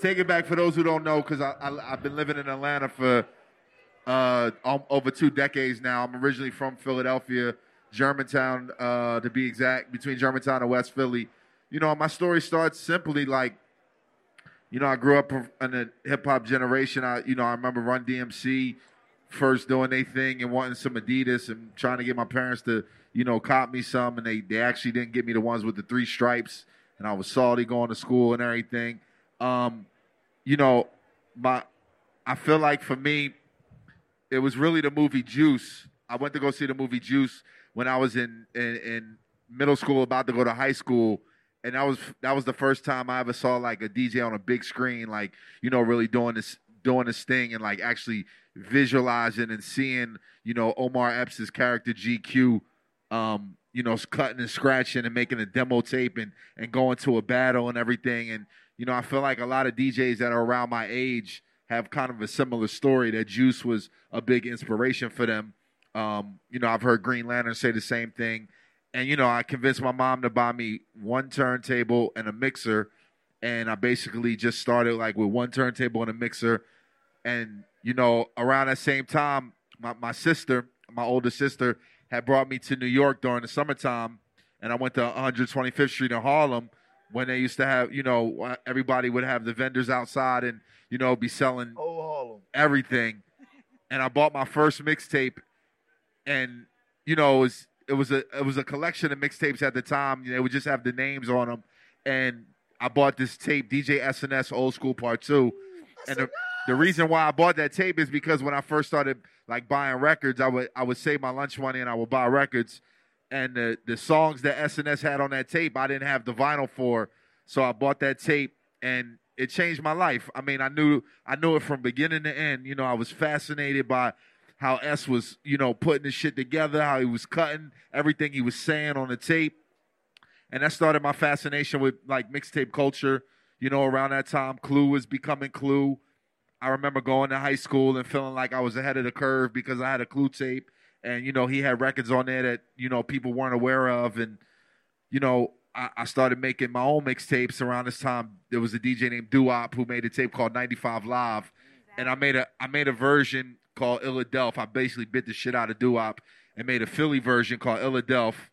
take it back for those who don't know, because I, I I've been living in Atlanta for uh over two decades now. I'm originally from Philadelphia, Germantown uh, to be exact, between Germantown and West Philly. You know, my story starts simply like, you know, I grew up in a hip hop generation. I you know I remember Run DMC first doing their thing and wanting some Adidas and trying to get my parents to you know cop me some, and they they actually didn't get me the ones with the three stripes, and I was salty going to school and everything. Um, you know, my I feel like for me, it was really the movie Juice. I went to go see the movie Juice when I was in in, in middle school, about to go to high school. And that was that was the first time I ever saw like a DJ on a big screen, like you know, really doing this doing this thing and like actually visualizing and seeing, you know, Omar Epps' character GQ, um, you know, cutting and scratching and making a demo tape and and going to a battle and everything. And you know, I feel like a lot of DJs that are around my age have kind of a similar story. That Juice was a big inspiration for them. Um, you know, I've heard Green Lantern say the same thing. And you know, I convinced my mom to buy me one turntable and a mixer, and I basically just started like with one turntable and a mixer. And you know, around that same time, my, my sister, my older sister, had brought me to New York during the summertime, and I went to 125th Street in Harlem when they used to have, you know, everybody would have the vendors outside and you know be selling oh, everything. And I bought my first mixtape, and you know it was it was a it was a collection of mixtapes at the time. They would just have the names on them, and I bought this tape, DJ SNS Old School Part Two, and the, the reason why I bought that tape is because when I first started like buying records, I would I would save my lunch money and I would buy records, and the the songs that SNS had on that tape, I didn't have the vinyl for, so I bought that tape, and it changed my life. I mean, I knew I knew it from beginning to end. You know, I was fascinated by how S was, you know, putting this shit together, how he was cutting everything he was saying on the tape. And that started my fascination with like mixtape culture. You know, around that time, Clue was becoming Clue. I remember going to high school and feeling like I was ahead of the curve because I had a Clue tape, and you know he had records on there that you know people weren't aware of, and you know I, started making my own mixtapes around this time. There was a DJ named Doo Wop who made a tape called 95 Live, and I made a I made a version called Illadelph. I basically bit the shit out of Doo Wop and made a Philly version called Illadelph.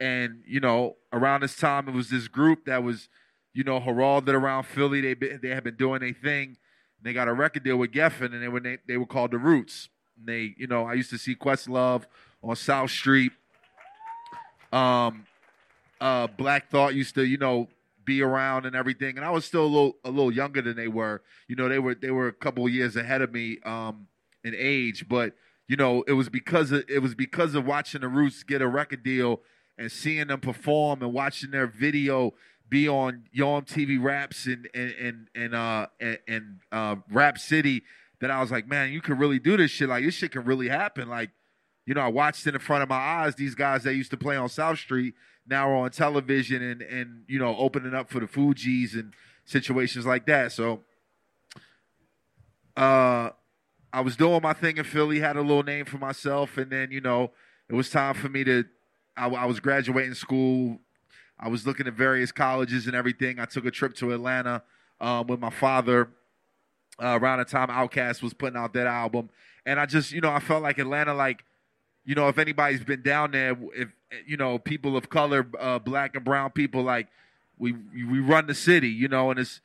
And you know, around this time, it was this group that was, you know, heralded around Philly. They they had been doing a thing. They got a record deal with Geffen, and they were they were called the Roots. They, you know, I used to see Questlove on South Street. Um, uh, Black Thought used to, you know, be around and everything, and I was still a little a little younger than they were. You know, they were they were a couple years ahead of me. Um, in age, but you know, it was because of it was because of watching the Roots get a record deal and seeing them perform and watching their video be on Yo TV Raps and and and, and uh and, and uh, Rap City that I was like, man, you can really do this shit. Like this shit can really happen. Like, you know, I watched it in front of my eyes. These guys that used to play on South Street now are on television and and you know opening up for the Fugees and situations like that. So, uh, I was doing my thing in Philly, had a little name for myself, and then you know it was time for me to. I, I was graduating school. I was looking at various colleges and everything. I took a trip to Atlanta um, with my father uh, around the time Outkast was putting out that album, and I just you know I felt like Atlanta, like you know if anybody's been down there, if you know people of color, uh, black and brown people, like we we run the city, you know, and it's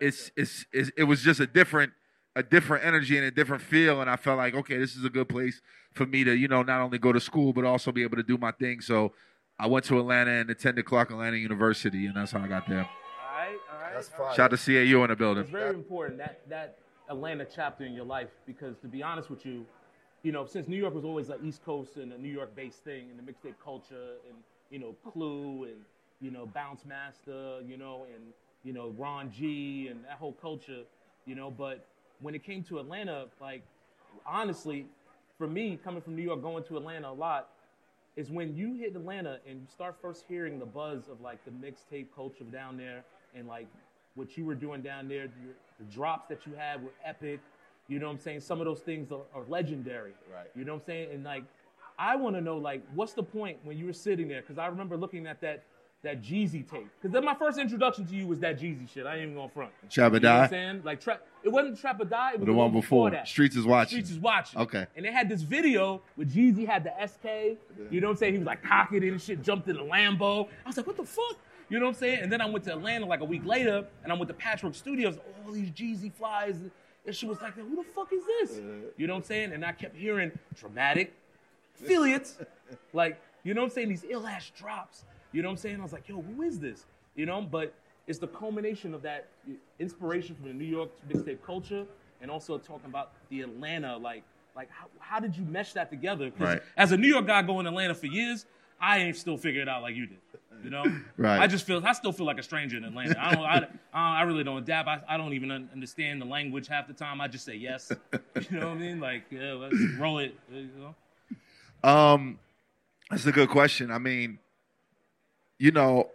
it's, it's, it's it was just a different a different energy and a different feel. And I felt like, okay, this is a good place for me to, you know, not only go to school, but also be able to do my thing. So I went to Atlanta and attended Clark Atlanta University, and that's how I got there. All right, all right. That's fine. Shout out to CAU in the building. It's very important that that Atlanta chapter in your life because to be honest with you, you know, since New York was always like East Coast and a New York based thing and the mixtape culture and you know Clue and you know Bounce Master, you know, and you know Ron G and that whole culture, you know, but when it came to Atlanta, like honestly, for me coming from New York, going to Atlanta a lot, is when you hit Atlanta and you start first hearing the buzz of like the mixtape culture down there and like what you were doing down there, your, the drops that you had were epic. You know what I'm saying? Some of those things are, are legendary. Right. You know what I'm saying? And like, I want to know like, what's the point when you were sitting there? Because I remember looking at that that Jeezy tape. Because then my first introduction to you was that Jeezy shit. I ain't even gonna front. Trap or You know I'm Die? saying? Like Trap it wasn't Trap or Die, it was The one before. that. Streets is watching. Streets is watching. Okay. And they had this video where Jeezy had the SK. You know what I'm saying? He was like cocking it and shit, jumped in a Lambo. I was like, what the fuck? You know what I'm saying? And then I went to Atlanta like a week later, and I went to Patchwerk Studios. All these Jeezy flies, and she was like, who the fuck is this? You know what I'm saying? And I kept hearing dramatic affiliates, like you know what I'm saying? These ill ass drops. You know what I'm saying? I was like, yo, who is this? You know, but it's the culmination of that inspiration from the New York mixtape culture, and also talking about the Atlanta, like, like how, how did you mesh that together? 'Cause Right. As a New York guy going to Atlanta for years, I ain't still figured it out like you did. You know, Right. I just feel I still feel like a stranger in Atlanta. I don't. I, I, I really don't adapt. I, I don't even understand the language half the time. I just say yes. You know what I mean? Like, yeah, let's roll it. You know? Um, that's a good question. I mean, you know,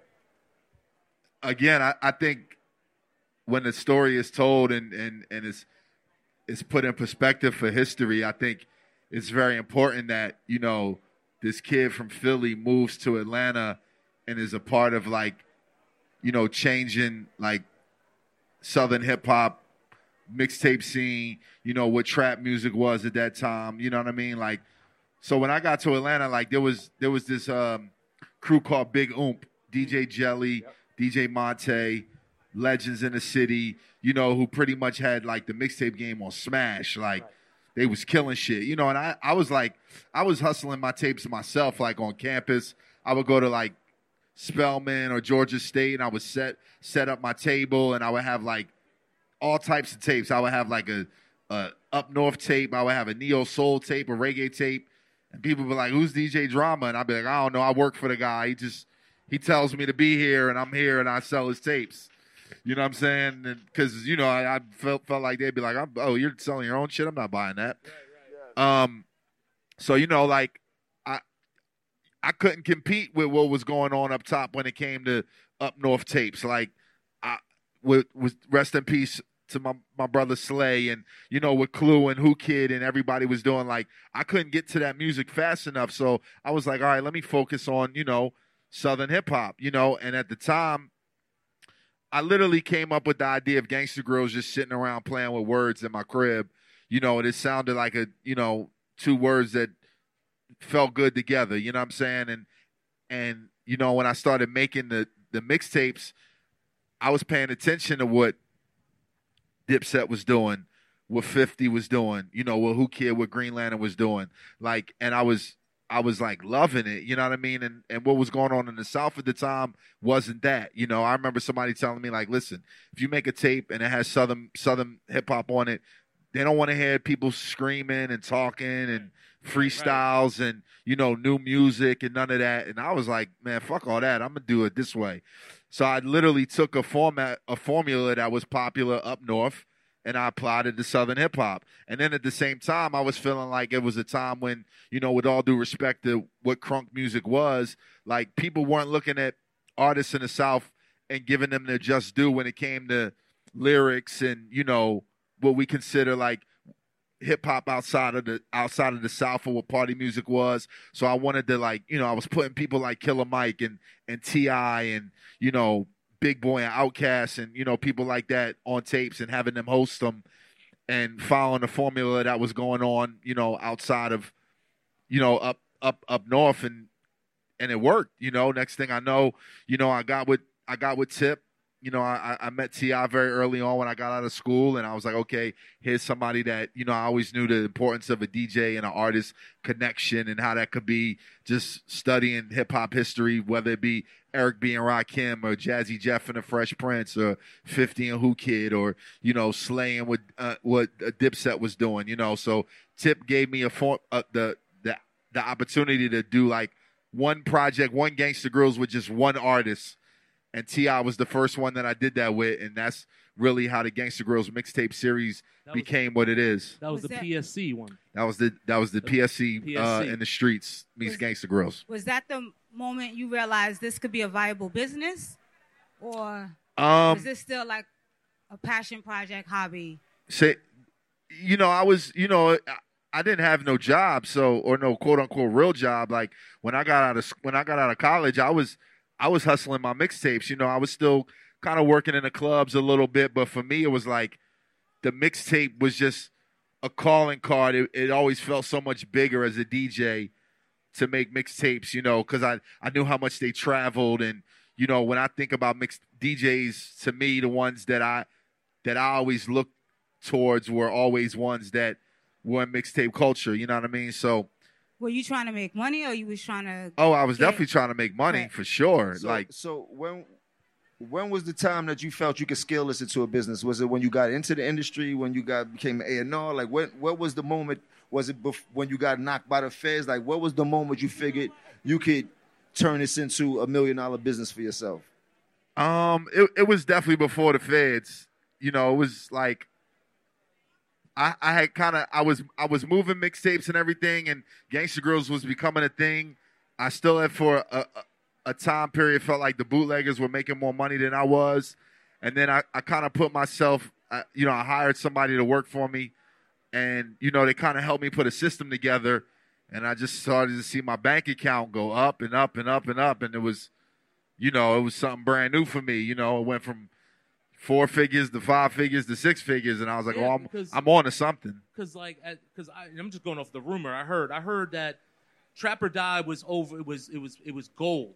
again, I, I think when the story is told and and and it's it's put in perspective for history, I think it's very important that you know this kid from Philly moves to Atlanta and is a part of like you know changing like southern hip hop mixtape scene, you know, what trap music was at that time, you know what I mean? Like so when I got to Atlanta, like there was there was this um, crew called Big Oomp, DJ Jelly, DJ Monte, legends in the city, you know, who pretty much had like the mixtape game on Smash, like. They was killing shit, you know, and I, I was like, I was hustling my tapes myself, like on campus. I would go to like Spelman or Georgia State, and I would set set up my table, and I would have like all types of tapes. I would have like a, a up north tape. I would have a neo soul tape, a reggae tape, and people would be like, "Who's DJ Drama?" And I'd be like, "I don't know. I work for the guy. He just he tells me to be here, and I'm here, and I sell his tapes." You know what I'm saying? Because you know, I, I felt felt like they'd be like, "Oh, you're selling your own shit. I'm not buying that." Um, so you know, like I couldn't compete with what was going on up top when it came to up north tapes. Like I with rest in peace to my my brother Slay and you know with Clue and Whoo Kid and everybody was doing like I couldn't get to that music fast enough. So I was like, all right, let me focus on you know southern hip hop. You know, and at the time. I literally came up with the idea of Gangsta Grillz just sitting around playing with words in my crib, you know, and it sounded like a, you know, two words that felt good together, you know what I'm saying? And and you know, when I started making the the mixtapes, I was paying attention to what Dipset was doing, what 50 was doing, you know, what Whoo Kid, what Green Lantern was doing. Like and I was I was like loving it, you know what I mean? And and what was going on in the South at the time wasn't that. You know, I remember somebody telling me like, listen, if you make a tape and it has southern southern hip hop on it, they don't want to hear people screaming and talking and freestyles and you know new music and none of that. And I was like, man, fuck all that. I'm gonna do it this way. So I literally took a format, a formula that was popular up north, and I applied it to southern hip hop. And then at the same time, I was feeling like it was a time when, you know, with all due respect to what crunk music was, like people weren't looking at artists in the South and giving them their just due when it came to lyrics and you know what we consider like hip hop outside of the outside of the South or what party music was. So I wanted to like, you know, I was putting people like Killer Mike and and T.I. and you know Big Boy and Outkast and you know people like that on tapes and having them host them and following the formula that was going on, you know, outside of you know up up up north and and it worked. You know, next thing I know, you know, I got with I got with Tip. You know, I, I met T.I. very early on when I got out of school, and I was like, okay, here's somebody that you know I always knew the importance of a DJ and an artist connection and how that could be just studying hip hop history, whether it be Eric B and Rakim or Jazzy Jeff and the Fresh Prince or Fifty and Whoo Kid or you know slaying what uh, what uh, Dipset was doing. You know, so Tip gave me a form uh, the the the opportunity to do like one project, one Gangsta Grillz with just one artist. And T.I. was the first one that I did that with, and that's really how the Gangsta Grillz mixtape series was- became what it is. That was, Was the that- PSC one. That was the that was the The PSC, Uh, in the streets meets Was- Gangsta Grillz. Was that the moment you realized this could be a viable business, or Um, was this still like a passion project hobby? say, you know, I was, you know, I, I didn't have no job, so or no quote unquote real job. Like when I got out of when I got out of college, I was I was hustling my mixtapes. You know, I was still kind of working in the clubs a little bit, but for me, it was like the mixtape was just a calling card. It, it always felt so much bigger as a DJ to make mixtapes, you know, because I, I knew how much they traveled. And, you know, when I think about mixed DJs, to me, the ones that I that I always looked towards were always ones that were in mixtape culture. You know what I mean? So, Were you trying to make money, or you was trying to? oh, I was Yeah. definitely trying to make money Right. for sure. So, like, so when when was the time that you felt you could scale this into a business? Was it when you got into the industry? When you got became an A and R? Like when what was the moment? Was it bef- when you got knocked by the feds? Like what was the moment you figured you could turn this into a million dollar business for yourself? Um, it it was definitely before the feds. You know, it was like I I had kind of I was I was moving mixtapes and everything, and Gangsta Grillz was becoming a thing. I still had for a, a a time period felt like the bootleggers were making more money than I was, and then I I kind of put myself, uh, you know, I hired somebody to work for me, and you know they kind of helped me put a system together, and I just started to see my bank account go up and up and up and up, and it was you know, it was something brand new for me. You know, it went from four figures to five figures to six figures, and I was like, Yeah, oh, I'm, because- I'm on to something. because like because I'm just going off the rumor I heard. I heard that Trap or Die was over. It was it was it was gold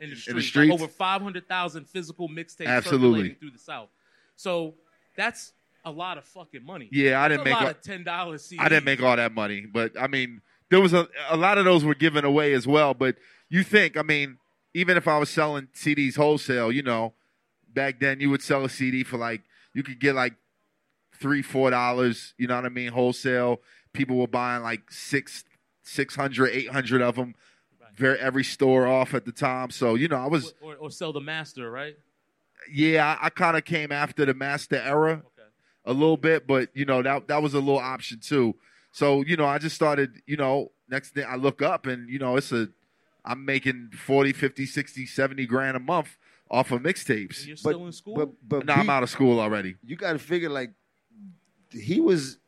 in the streets. Like, streets? over five hundred thousand physical mixtapes Absolutely. circulating through the South. So that's a lot of fucking money. Yeah, I didn't a make lot a- of ten dollars. I didn't make all that money, but I mean, there was a a lot of those were given away as well. But you think, I mean, even if I was selling CDs wholesale, you know, back then you would sell a CD for like you could get like three, four dollars. You know what I mean? Wholesale. People were buying like six, six hundred, eight hundred of them. Very every store off at the time. So you know, I was or, or sell the master, right? yeah, I, I kind of came after the master era Okay. a little bit, but you know that that was a little option too. So you know, I just started. You know, next thing I look up and you know it's a I'm making 40, 50, 60, 70 grand a month off of mixtapes. you're But still in school. but but Now I'm out of school already. you got to figure like he was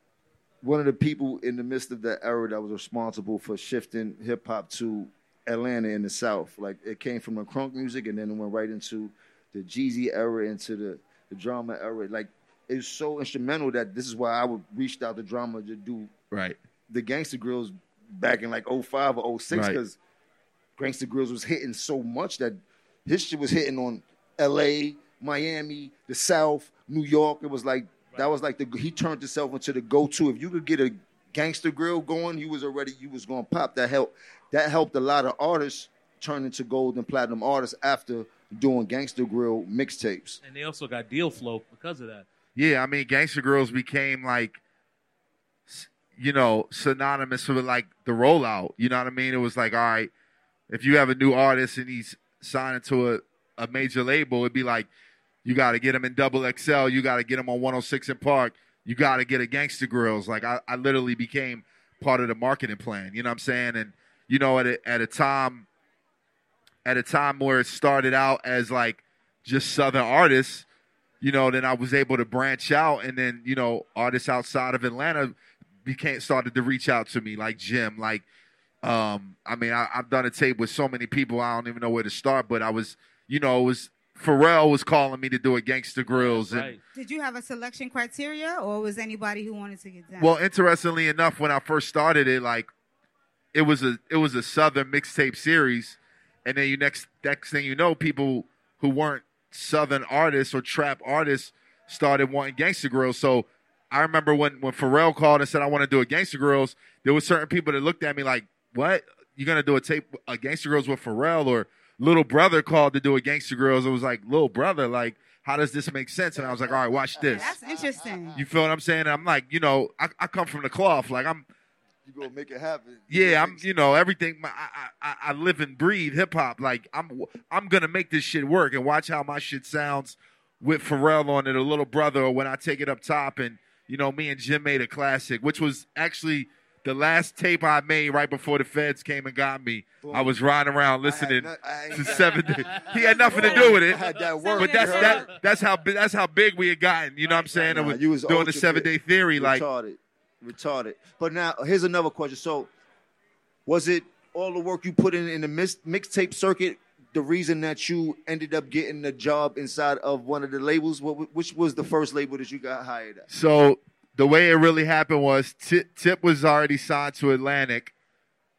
one of the people in the midst of that era that was responsible for shifting hip hop to Atlanta in the South. Like it came from the crunk music and then it went right into the Jeezy era, into the, the drama era. Like it's so instrumental that this is why I would reached out to drama to do Right. the Gangsta Grillz back in like 05 or 06 Right. because Gangsta Grillz was hitting so much that his shit was hitting on LA, Miami, the South, New York. It was like that was like the he turned himself into the go-to. If you could get a gangster grill going, you was already you was gonna pop. That helped that helped a lot of artists turn into gold and platinum artists after doing gangster grill mixtapes. and they also got deal flow because of that. Yeah, I mean, Gangsta Grillz became like, you know, synonymous with like the rollout. You know what I mean? It was like, all right, if you have a new artist and he's signing to a, a major label, it'd be like, you got to get him in double XL. You got to get him on 106 in Park. You got to get a Gangsta Grillz. Like, I, I literally became part of the marketing plan. You know what I'm saying? And, you know, at a, at a time, at a time where it started out as like just Southern artists, you know, then I was able to branch out, and then you know, artists outside of Atlanta became started to reach out to me, like Jim, like, um, I mean, I, I've done a tape with so many people, I don't even know where to start, but I was, you know, it was Pharrell was calling me to do a Gangsta Grillz, and Right. Did you have a selection criteria, or was anybody who wanted to get down? well, interestingly enough, when I first started it, like, it was a it was a Southern mixtape series, and then you next next thing you know, people who weren't Southern artists or trap artists started wanting Gangsta Grillz. So I remember when when Pharrell called and said I want to do a Gangsta Grillz, there were certain people that looked at me like, "What? You're gonna do a tape a Gangsta Grillz with Pharrell?" Or Little Brother called to do a Gangsta Grillz. It was like, "Little Brother, like, how does this make sense?" And I was like, "All right, watch this." That's interesting. You feel what I'm saying? And I'm like, you know, I, I come from the cloth. Like I'm, You gonna make it happen? yeah, I'm, you know, everything. My, I, I, I live and breathe hip hop. Like I'm, I'm gonna make this shit work and watch how my shit sounds with Pharrell on it, a little brother, or when I take it up top. And you know, me and Jim made a classic, which was actually the last tape I made right before the feds came and got me. I was riding around listening not- I ain't to got- seven. he had nothing to do with it. I had that work. But that's you that. That's how that's how big we had gotten. You know what I'm saying? Nah, And we- you was doing the seven day big. theory. Like retarded, retarded. But now here's another question. So, was it all the work you put in in the mix, mixtape circuit the reason that you ended up getting a job inside of one of the labels? Which was the first label that you got hired at? So the way it really happened was Tip, Tip was already signed to Atlantic.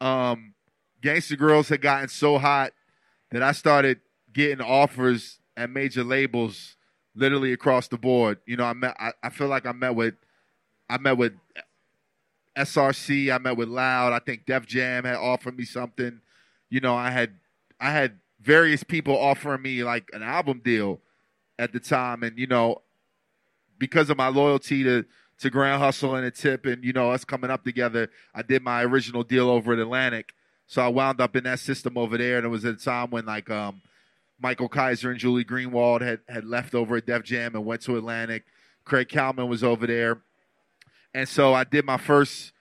Um, Gangsta Grillz had gotten so hot that I started getting offers at major labels literally across the board. You know, I met I, I feel like I met with I met with SRC, I met with Loud, I think Def Jam had offered me something. You know, I had I had various people offering me like an album deal at the time and you know because of my loyalty to to Grand Hustle and a tip and you know us coming up together, I did my original deal over at Atlantic. So I wound up in that system over there and it was at a time when like um Michael Kyser and Julie Greenwald had, had left over at Def Jam and went to Atlantic. Craig Kallman was over there. And so I did my first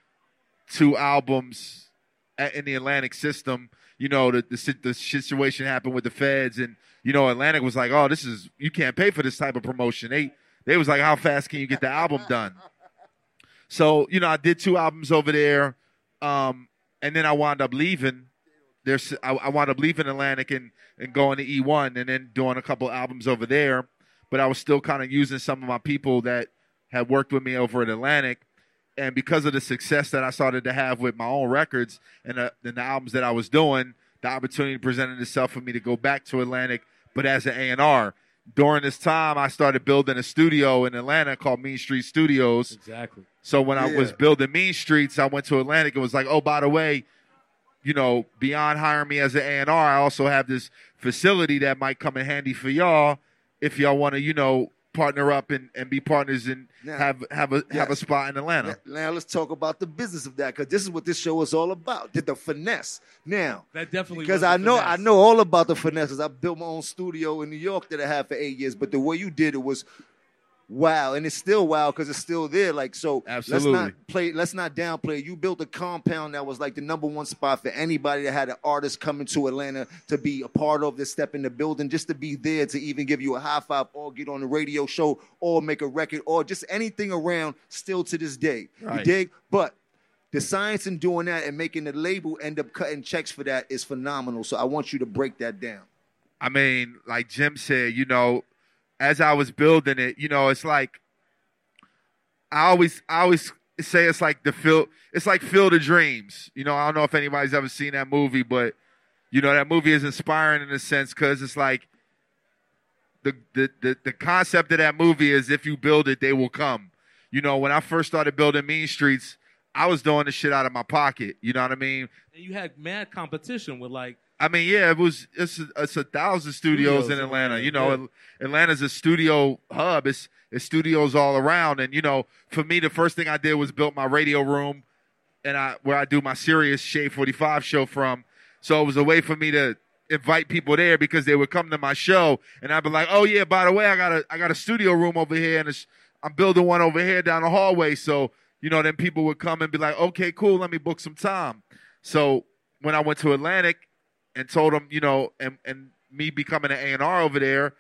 two albums at, in the Atlantic system. You know, the, the, the situation happened with the feds, and, you know, Atlantic was like, oh, this is, you can't pay for this type of promotion. They, they was like, how fast can you get the album done? So, you know, I did two albums over there. Um, and then I wound up leaving. There's, I, I wound up leaving Atlantic and and going to E1 and then doing a couple albums over there. But I was still kind of using some of my people that had worked with me over at Atlantic. And because of the success that I started to have with my own records and the, and the albums that I was doing, the opportunity presented itself for me to go back to Atlantic, but as an A&R. During this time, I started building a studio in Atlanta called Mean Street Studios. Exactly. So when I was building Mean Streets, I went to Atlantic and was like, oh, by the way, you know, beyond hiring me as an A&R, I also have this facility that might come in handy for y'all if y'all want to, you know, partner up and, and be partners and Now- have have a have a spot in Atlanta. Now, now let's talk about the business of that because this is what this show is all about. Did the finesse. Now, That definitely because was I know finesse. I know all about the finesse. 'cause I built my own studio in New York that I had for eight years. But the way you did it was wow, and it's still wow because it's still there. Like so, Absolutely. let's not play. Let's not downplay. You built a compound that was like the number one spot for anybody that had an artist coming to Atlanta to be a part of this step in the building, just to be there to even give you a high five or get on the radio show or make a record or just anything around. Still to this day, you dig? But the science in doing that and making the label end up cutting checks for that is phenomenal. So I want you to break that down. I mean, like Jim said, you know, as I was building it, you know, it's like I always I always say it's like the field it's like Field of Dreams. You know, I don't know if anybody's ever seen that movie, but you know, that movie is inspiring in a sense because it's like the, the the the concept of that movie is if you build it, they will come. You know, when I first started building Mean Streets, I was doing the shit out of my pocket. You know what I mean? And you had mad competition with like I mean, yeah, it was. It's a, it's a thousand studios, Studios in Atlanta. You know, yeah. Atlanta's a studio hub. It's it's studios all around. And you know, for me, the first thing I did was built my radio room, and I where I do my Sirius Shade Forty Five show from. So it was a way for me to invite people there because they would come to my show, and I'd be like, "Oh yeah, by the way, I got a I got a studio room over here, and it's, I'm building one over here down the hallway." So you know, then people would come and be like, "Okay, cool, let me book some time." So when I went to Atlantic and told them, you know, and and me becoming an A and R over there,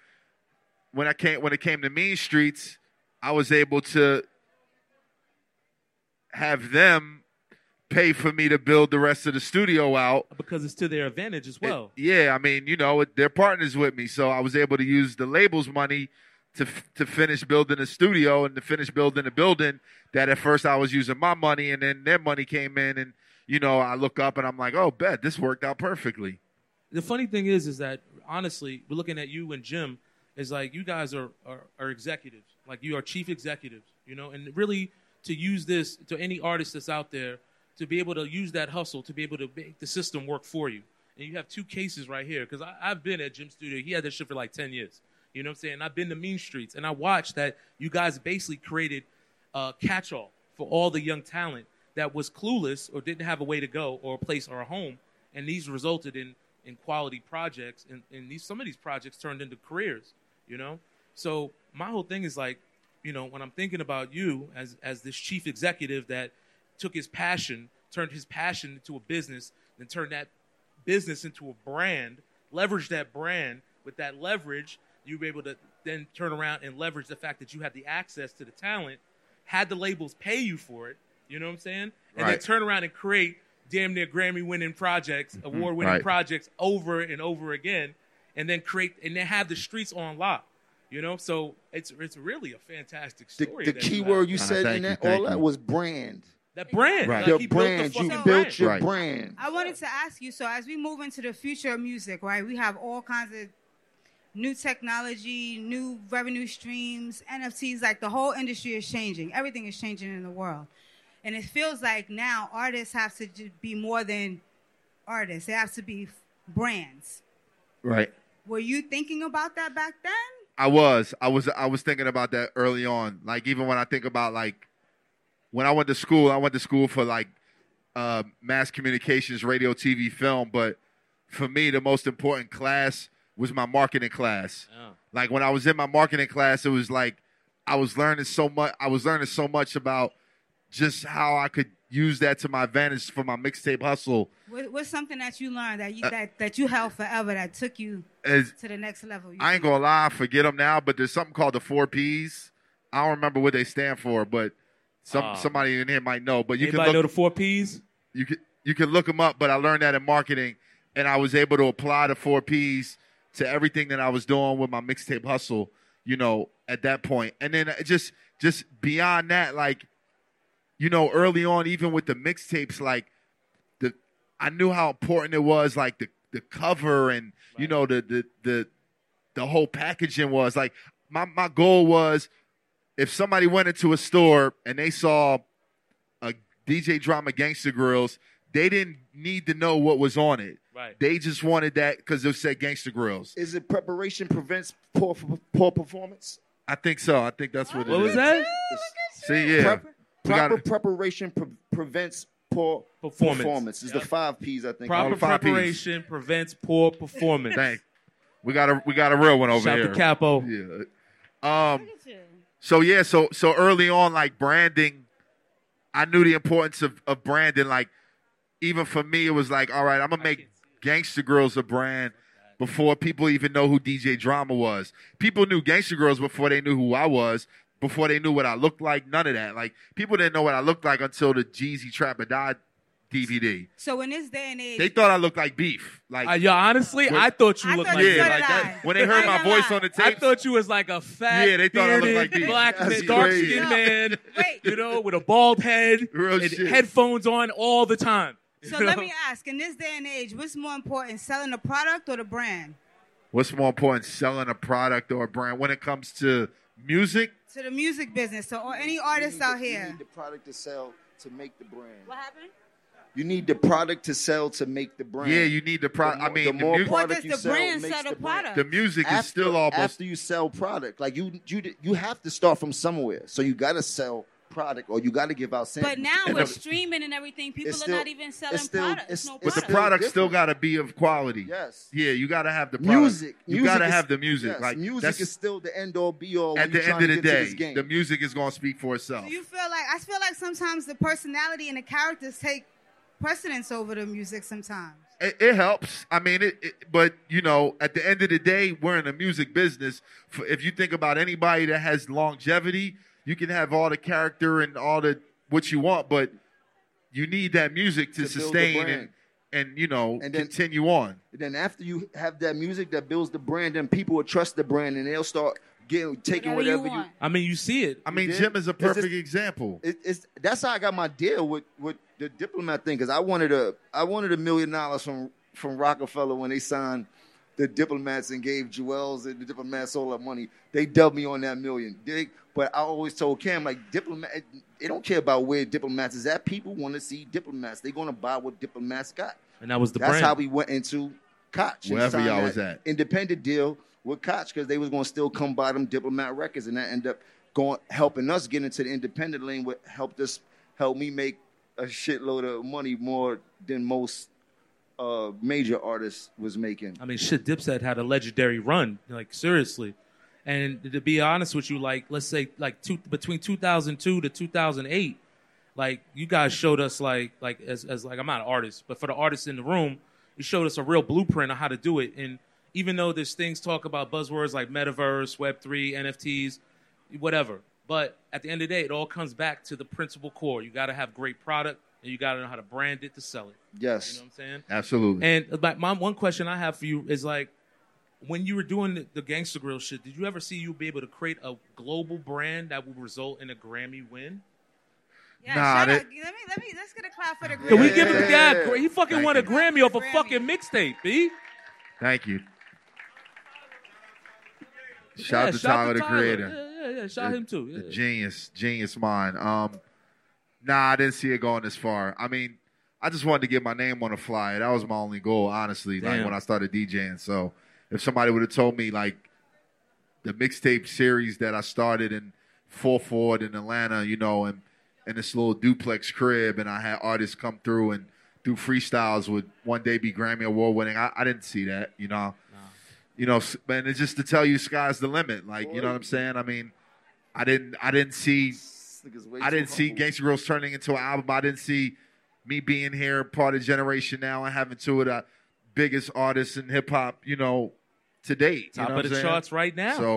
when I came when it came to Mean Streets, I was able to have them pay for me to build the rest of the studio out. because it's to their advantage as well. Yeah, I mean, you know, they're partners with me, so I was able to use the label's money to to finish building a studio and to finish building a building that at first I was using my money, and then their money came in, and you know, I look up and I'm like, oh, bet this worked out perfectly. The funny thing is, is that honestly, we're looking at you and Jim. Is like you guys are, are are executives, like you are chief executives, you know, and really to use this to any artist that's out there to be able to use that hustle to be able to make the system work for you. And you have two cases right here because I've been at Jim's studio. He had that shit for like ten years. You know what I'm saying? I've been to Mean Streets and I watched that you guys basically created a catch-all for all the young talent that was clueless or didn't have a way to go or a place or a home, and these resulted in in quality projects, and, and these some of these projects turned into careers. You know, so my whole thing is like, you know, when I'm thinking about you as as this chief executive that took his passion, turned his passion into a business, then turned that business into a brand, leveraged that brand with that leverage, you were able to then turn around and leverage the fact that you had the access to the talent, had the labels pay you for it, you know what I'm saying? And then turn around and create damn near Grammy winning projects, mm-hmm. award winning Right. projects over and over again. and then create and then have the streets on lock. You know, so it's it's really a fantastic The, story. the that key you word you said thank in that, thank all that was brand. that brand, Right. like Your he built the brand. You fucking built brand. your Right. brand. I wanted to ask you. So as we move into the future of music, right? We have all kinds of new technology, new revenue streams, NFTs. Like the whole industry is changing. Everything is changing in the world, and it feels like now artists have to be more than artists. They have to be brands. Right. Were you thinking about that back then? I was. I was. I was thinking about that early on. Like even when I think about like when I went to school, I went to school for like uh, mass communications, radio, TV, film. But for me, the most important class was my marketing class. Oh. Like when I was in my marketing class, it was like I was learning so much. I was learning so much about just how I could use that to my advantage for my mixtape hustle. What, what's something that you learned that you Uh, that, that you held forever that took you As to the next level? You I ain't gonna lie, I forget them now, but there's something called the four P's. I don't remember what they stand for, but some Ah. somebody in here might know. But you Anybody can know look, the four P's? you can you can look them up. But I learned that in marketing, and I was able to apply the four P's to everything that I was doing with my mixtape hustle. You know, at that point, and then just just beyond that, like you know, early on, even with the mixtapes, like the I knew how important it was, like the the cover and you know the the the the whole packaging was like my my goal was if somebody went into a store and they saw a DJ Drama Gangsta Grillz, they didn't need to know what was on it. Right. They just wanted that because it said Gangsta Grillz. Is it preparation prevents poor poor performance? I think so. I think that's what it What was that? See, yeah. Prep- We proper gotta- preparation pre- prevents poor Performance. performance. Is the five P's I think. Proper the five Ps. preparation prevents poor performance. Thank. We got a we got a real one over Shout here. to Capo. Yeah. Um. Look at you. So yeah. So so early on, like branding, I knew the importance of of branding. Like even for me, it was like, all right, I'm gonna make Gangsta Grillz a brand before people even know who DJ Drama was. People knew Gangsta Grillz before they knew who I was. Before they knew what I looked like, none of that. Like people didn't know what I looked like until the Jeezy Trap or Die DVD. So in this day and age, They thought I looked like beef. Like Uh, yo, honestly, What- I thought you I looked thought like yeah, that. like that. When they heard my voice gonna on the tape, I thought you was like a fat, Yeah, they thought I looked like these. black, man, dark skinned No. man, Wait. you know, with a bald head Real and shit. headphones on all the time. So You let me ask: In this day and age, what's more important, selling the product or the brand? what's more important, selling a product or a brand? When it comes to music, To the music business, so or any artists out You here. need the product to sell to make the brand. What happened? You need the product to sell to make the brand. yeah, you need the The product. I mean, the the, more mu- product does you the sell brand makes sell the the brand. the music is still almost. after you sell product. Like you, you, you have to start from somewhere. So you got to sell product, or you got to give out samples. But now And with the- streaming and everything, people It's are still- not even selling it's still- products. it's- no it's but the product. still product still got to be of quality. yes, Yeah, you got to have the product. music. You got to have the music. yes, like music is still the end all be all. at when the end of the to get to this day, the music is going to speak for itself. Do you feel like I feel like sometimes the personality and the characters take precedence over the music sometimes. It, it helps. I mean, it, it. But you know, at the end of the day, we're in the music business. For, if you think about anybody that has longevity, you can have all the character and all the what you want, but you need that music to, To sustain and and you know And then- continue on. And then after you have that music that builds the brand, then people will trust the brand and they'll start getting taking Whatever you whatever you. want. I mean, you see it. I mean. Jim is a It's perfect example. It, it's that's how I got my deal with with the diplomat thing because I wanted a I wanted a million dollars from from Rockefeller when they signed the diplomats and gave Juelz and the diplomats all that money. They dubbed me on that million. They, but I always told Cam like diplomat. They don't care about where diplomats is at. People want to see diplomats. They're gonna buy what diplomats got. and that was the That's brand. how we went into Koch. Wherever y'all was at. Independent deal with Koch because they was going to still come buy them diplomat records, and that ended up going helping us get into the independent lane. What helped us help me make a shitload of money more than most uh, major artist was making. I mean, shit, Dipset had a legendary run, like seriously. And to be honest with you, like let's say like two, between 2002 to 2008, like you guys showed us like like as as like I'm not an artist, but for the artists in the room, you showed us a real blueprint on how to do it. And even though there's things talk about buzzwords like metaverse, Web three, NFTs, whatever, but at the end of the day, it all comes back to the principal core. You got to have great product, and you got to know how to brand it to sell it. Yes. You know what I'm saying? Absolutely. And like my one question I have for you is like, when you were doing the, the Gangsta Grill shit, did you ever see you be able to create a global brand that would result in a Grammy win? Yeah, Nah, shout that- out. Let me let me let's get a clap for the Can we give him Yeah. that? He fucking Thank won a you. Grammy off a Grammy. fucking mixtape, b. Thank you. Shout out to shout Tyler, the creator. Yeah, yeah, yeah. Shout The- him too. the genius, genius mind. Um, nah, I didn't see it going this far. I mean, I just wanted to get my name on a flyer. That was my only goal, honestly. Like when I started DJing. So if somebody would have told me like the mixtape series that I started in Fort Ford in Atlanta, you know, and in this little duplex crib, and I had artists come through and do freestyles would one day be Grammy Award winning. I, I didn't see that, you know. You know, man, it's just to tell you, sky's the limit. Like, you know what I'm saying? I mean, I didn't, I didn't see nigga's way I too didn't see humble. Gangsta Grillz turning into an album. I didn't see me being here, part of Generation Now, and having two of the biggest artists in hip hop, you know, to date. Top you know of the saying? charts right now. So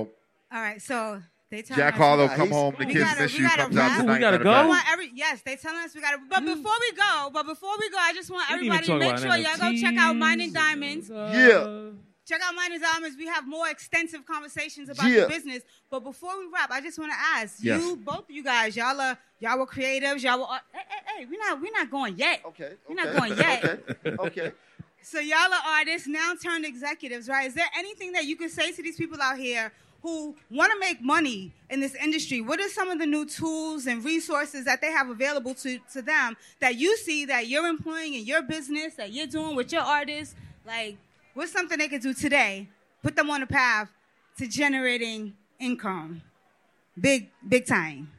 All right, so they tell Jack us Harlow, Nah, come home. The kids gotta- miss we you. gotta Comes wrap. out We gotta go? I want every yes, they telling us we gotta. But before we go, but before we go, I just want We everybody to make sure y'all go check out Mining NFTs. Diamonds. Uh, Yeah. Check out Mining Diamonds. We have more extensive conversations about Yeah. the business. But before we wrap, I just want to ask Yes. you, both of you guys, y'all are y'all were creatives. Y'all were. Hey, hey, hey, we're not we're not going yet. Okay. We're not going yet. Okay. Okay. So y'all are artists now turned executives, right? Is there anything that you can say to these people out here who want to make money in this industry? What are some of the new tools and resources that they have available to, to them that you see that you're employing in your business, that you're doing with your artists? Like, what's something they could do today? Put them on a path to generating income. Big, big time.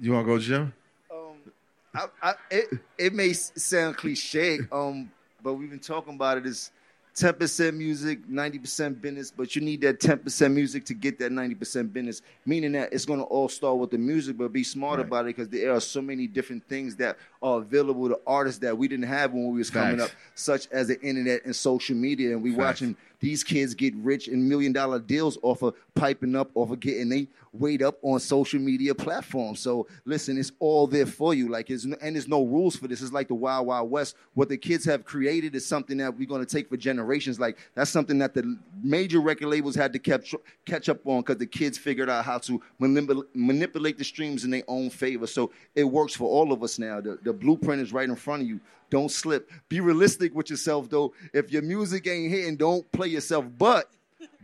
You want to go, Jim? Um, I, I, it it may sound cliche, um, but we've been talking about it. Is ten percent music, ninety percent business, but you need that ten percent music to get that ninety percent business. Meaning that it's going to all start with the music, but be smart Right. about it because there are so many different things that are available to artists that we didn't have when we was coming Facts. up, such as the internet and social media, and we Facts. watching these kids get rich and million dollar deals off of piping up, off of getting they weight up on social media platforms. So listen, it's all there for you. Like it's and there's no rules for this. It's like the Wild Wild West. What the kids have created is something that we're gonna take for generations. Like that's something that the major record labels had to catch catch up on because the kids figured out how to manipul- manipulate the streams in their own favor. So it works for all of us now. The, the blueprint is right in front of you. Don't slip. Be realistic with yourself though. If your music ain't hitting, don't play yourself. But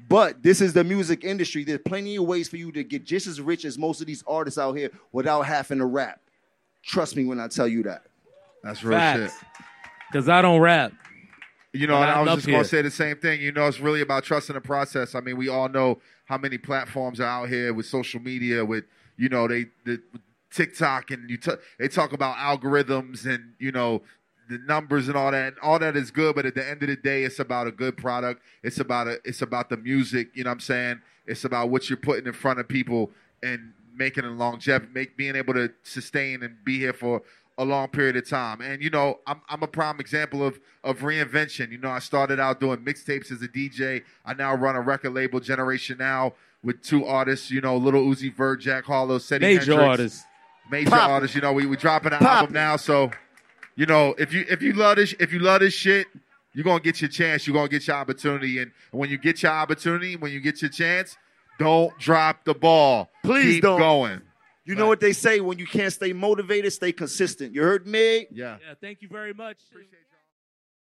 but this is the music industry. There's plenty of ways for you to get just as rich as most of these artists out here without having to rap. Trust me when I tell you that. That's real shit. Because I don't rap. You know, And and I I'm was up just going to say the same thing. You know, it's really about trusting the process. I mean, we all know how many platforms are out here with social media, with you know, they the TikTok, and you t- they talk about algorithms and you know the numbers and all that. And all that is good, but at the end of the day, it's about a good product. It's about a, it's about the music. You know what I'm saying? It's about what you're putting in front of people and making a longevity, make being able to sustain and be here for a long period of time. And you know, I'm I'm a prime example of of reinvention. You know, I started out doing mixtapes as a DJ. I now run a record label, Generation Now, with two artists. You know, Little Uzi Vert, Jack Harlow, Seti Major Hendrix, artists. major Poppin'. artists. You know, we we dropping an Poppin'. album now, so you know, if you if you love this if you love this shit. You're gonna get your chance. You're gonna get your opportunity, and when you get your opportunity, when you get your chance, don't drop the ball. Please Keep don't. going. You know what they say when you can't stay motivated, stay consistent. You heard me? Yeah. Yeah, thank you very much. Appreciate y'all.